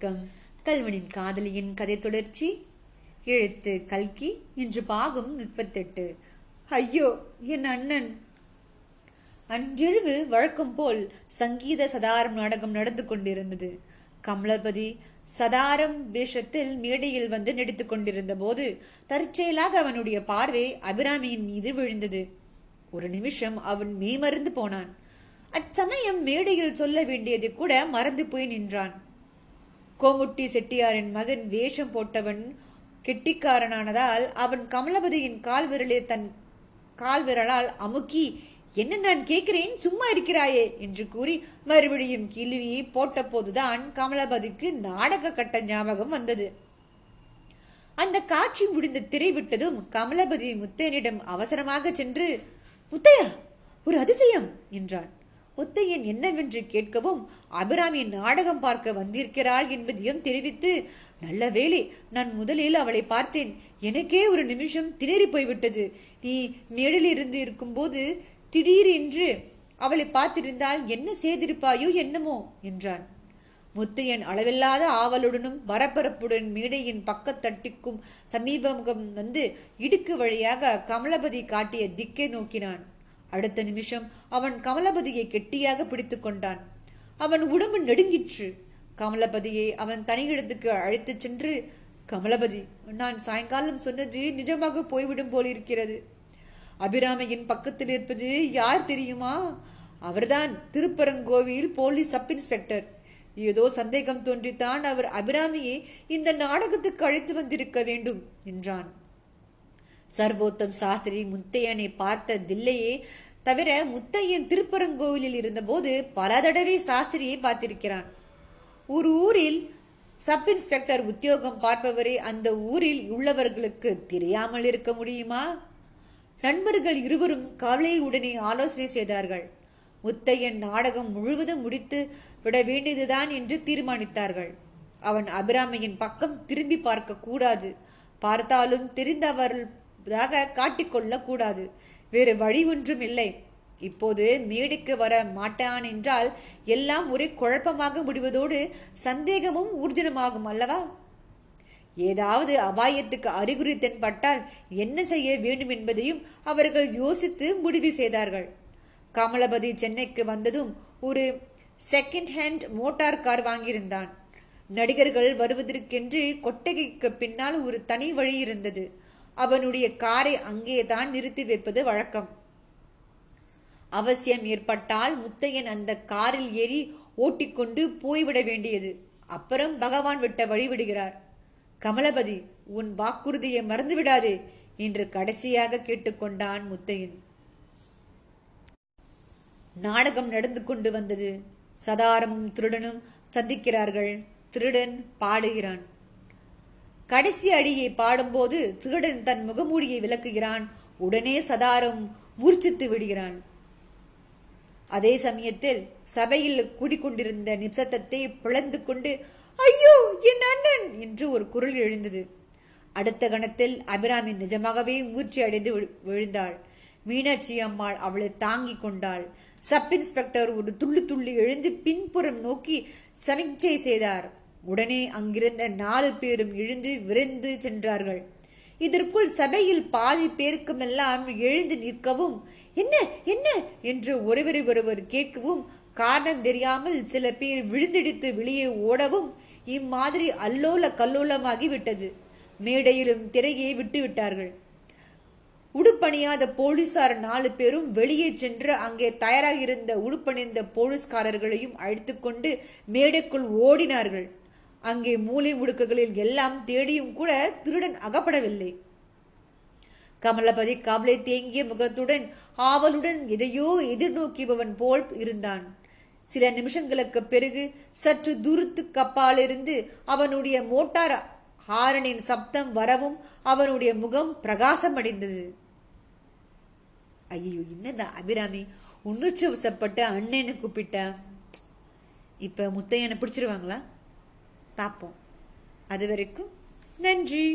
வணக்கம். கல்வனின் காதலியின் கதை தொடர்ச்சி. எழுத்து கல்கி இன்று பாகம் முப்பத்தெட்டு. ஐயோ என் அண்ணன். அன்றிரவு வழக்கம் போல் சங்கீத சதாரம் நாடகம் நடந்து கொண்டிருந்தது. கமலபதி சதாரம் வேஷத்தில் மேடையில் வந்து நடித்துக் கொண்டிருந்த போது தற்செயலாக அவனுடைய பார்வை அபிராமியின் மீது விழுந்தது. ஒரு நிமிஷம் அவன் மெய்மறந்து போனான். அச்சமயம் மேடையில் சொல்ல வேண்டியது கூட மறந்து போய் நின்றான். கோமுட்டி செட்டியாரின் மகன் வேஷம் போட்டவன் கெட்டிக்காரனானதால் அவன் கமலபதியின் கால் விரலை தன் கால் விரலால் அமுக்கி என்ன நான் கேட்கிறேன்? சும்மா இருக்கிறாயே? என்று கூறி மறுபடியும் கிழுவியை போட்ட போதுதான் கமலபதிக்கு நாடக கட்ட ஞாபகம் வந்தது. அந்த காட்சி முடிந்து திரை விட்டதும் கமலபதி முத்தையனிடம் அவசரமாக சென்று முத்தையா ஒரு அதிசயம்! என்றான். முத்தையன் என்னவென்று கேட்கவும் அபிராமி நாடகம் பார்க்க வந்திருக்கிறாள் என்பதையும் தெரிவித்து நல்ல வேளை நான் முதலில் அவளை பார்த்தேன். எனக்கே ஒரு நிமிஷம் திணறி போய்விட்டது. நீ மேடில் இருந்து இருக்கும்போது திடீரென்று அவளை பார்த்திருந்தால் என்ன செய்திருப்பாயோ என்னமோ என்றான். முத்தையன் அளவில்லாத ஆவலுடனும் பரபரப்புடன் மேடையின் பக்கத்தட்டிக்கும் சமீபமுகம் வந்து இடுக்கு வழியாக கமலபதி காட்டிய திக்கை நோக்கினான். அடுத்த நிமிஷம் அவன் கமலபதியை கெட்டியாக பிடித்து கொண்டான். அவன் உடம்பு நெடுங்கிற்று. கமலபதியை அவன் தனியிடத்துக்கு அழைத்துச் சென்று கமலபதி நான் சாயங்காலம் சொன்னது நிஜமாக போய்விடும் போலிருக்கிறது. அபிராமையின் பக்கத்தில் இருப்பது யார் தெரியுமா? அவர்தான் திருப்பரங்கோவில் போலீஸ் சப் இன்ஸ்பெக்டர். ஏதோ சந்தேகம் தோன்றித்தான் அவர் அபிராமியை இந்த நாடகத்துக்கு அழைத்து வந்திருக்க வேண்டும் என்றான். சர்வோத்தம் சாஸ்திரி முத்தையனை பார்த்த தில்லையே தவிர முத்தையன் திருப்பரங்கோவிலில் இருந்தபோது பல தடவை சாஸ்திரியை பார்த்திருக்கிறான். ஒரு ஊரில் சப் இன்ஸ்பெக்டர் உத்தியோகம் பார்ப்பவரே அந்த ஊரில் உள்ளவர்களுக்கு தெரியாமல் இருக்க முடியுமா? நண்பர்கள் இருவரும் கவலையுடனே ஆலோசனை செய்தார்கள். முத்தையன் நாடகம் முழுவதும் முடித்து விட வேண்டியதுதான் என்று தீர்மானித்தார்கள். அவன் அபிராமையின் பக்கம் திரும்பி பார்க்க கூடாது பார்த்தாலும் தெரிந்தவர்கள் காட்டிக்கொள்ள கூடாது வேறு வழி ஒன்றும் இல்லை. இப்போது மேடைக்கு வர மாட்டான் என்றால் எல்லாம் ஒரே குழப்பமாக முடிவதோடு சந்தேகமும் ஊர்ஜனமாகும் அல்லவா? ஏதாவது அபாயத்துக்கு அறிகுறி தென்பட்டால் என்ன செய்ய வேண்டும் என்பதையும் அவர்கள் யோசித்து முடிவு செய்தார்கள். கமலபதி சென்னைக்கு வந்ததும் ஒரு செகண்ட் ஹேண்ட் மோட்டார் கார் வாங்கியிருந்தான். நடிகர்கள் வருவதற்கென்று கொட்டகைக்கு பின்னால் ஒரு தனி வழி இருந்தது. அவனுடைய காரை அங்கே தான் நிறுத்தி வைப்பது வழக்கம். அவசியம் ஏற்பட்டால் முத்தையன் அந்த காரில் ஏறி ஓட்டிக்கொண்டு போய்விட வேண்டியது. அப்புறம் பகவான் விட்ட வழி விடுகிறார். கமலபதி உன் வாக்குறுதியை மறந்து விடாதே என்று கடைசியாக கேட்டுக்கொண்டான் முத்தையன். நாடகம் நடந்து கொண்டு வந்தது. சதாரமும் திருடனும் சந்திக்கிறார்கள். திருடன் பாடுகிறான். கடைசி அடியை பாடும்போது திருடன் தன் முகமூடியை விளக்குகிறான். உடனே சதாரம் மூர்ச்சித்து விடுகிறான். அதே சமயத்தில் சபையில் கூடிக்கொண்டிருந்த நிசத்தத்தை பிளந்து கொண்டு ஐயோ என் அண்ணன்! என்று ஒரு குரல் எழுந்தது. அடுத்த கணத்தில் அபிராமி நிஜமாகவே மூர்ச்சி அடைந்து விழுந்தாள். மீனாட்சி அம்மாள் அவளை தாங்கி கொண்டாள். சப் இன்ஸ்பெக்டர் ஒரு துள்ளி துள்ளி எழுந்து பின்புறம் நோக்கி சமிக்சை செய்தார். உடனே அங்கிருந்த நாலு பேரும் எழுந்து விரைந்து சென்றார்கள். இதற்குள் சபையில் பாதி பேருக்குமெல்லாம் எழுந்து நிற்கவும் என்ன என்ன? என்று ஒருவரை ஒருவர் கேட்கவும் காரணம் தெரியாமல் சில பேர் விழுந்தடித்து வெளியே ஓடவும் இம்மாதிரி அல்லோல கல்லோலமாகி விட்டது. மேடையிலும் திரையை விட்டுவிட்டார்கள் உடுப்பணியாத போலீசார் நாலு பேரும் வெளியே சென்று அங்கே தயாராக இருந்த உடுப்பணிந்த போலீஸ்காரர்களையும் அழைத்துக்கொண்டு மேடைக்குள் ஓடினார்கள். அங்கே மூலை முடுக்குகளில் எல்லாம் தேடியும் கூட திருடன் அகப்படவில்லை. கமலபதி கவலை தேங்கிய முகத்துடன் ஆவலுடன் எதையோ எதிர்நோக்கியவன் போல் இருந்தான். சில நிமிஷங்களுக்கு பிறகு சற்று தூரத்து கப்பாலிருந்து அவனுடைய மோட்டார் ஹாரனின் சப்தம் வரவும் அவனுடைய முகம் பிரகாசம் அடைந்தது ஐயோ என்னதான் அபிராமி? உணர்ச்சி வசப்பட்டு அண்ணனை கூப்பிட்டா இப்ப முத்தையனை பிடிச்சிருவாங்களா? பார்ப்போம். அது வரைக்கும் நன்றி.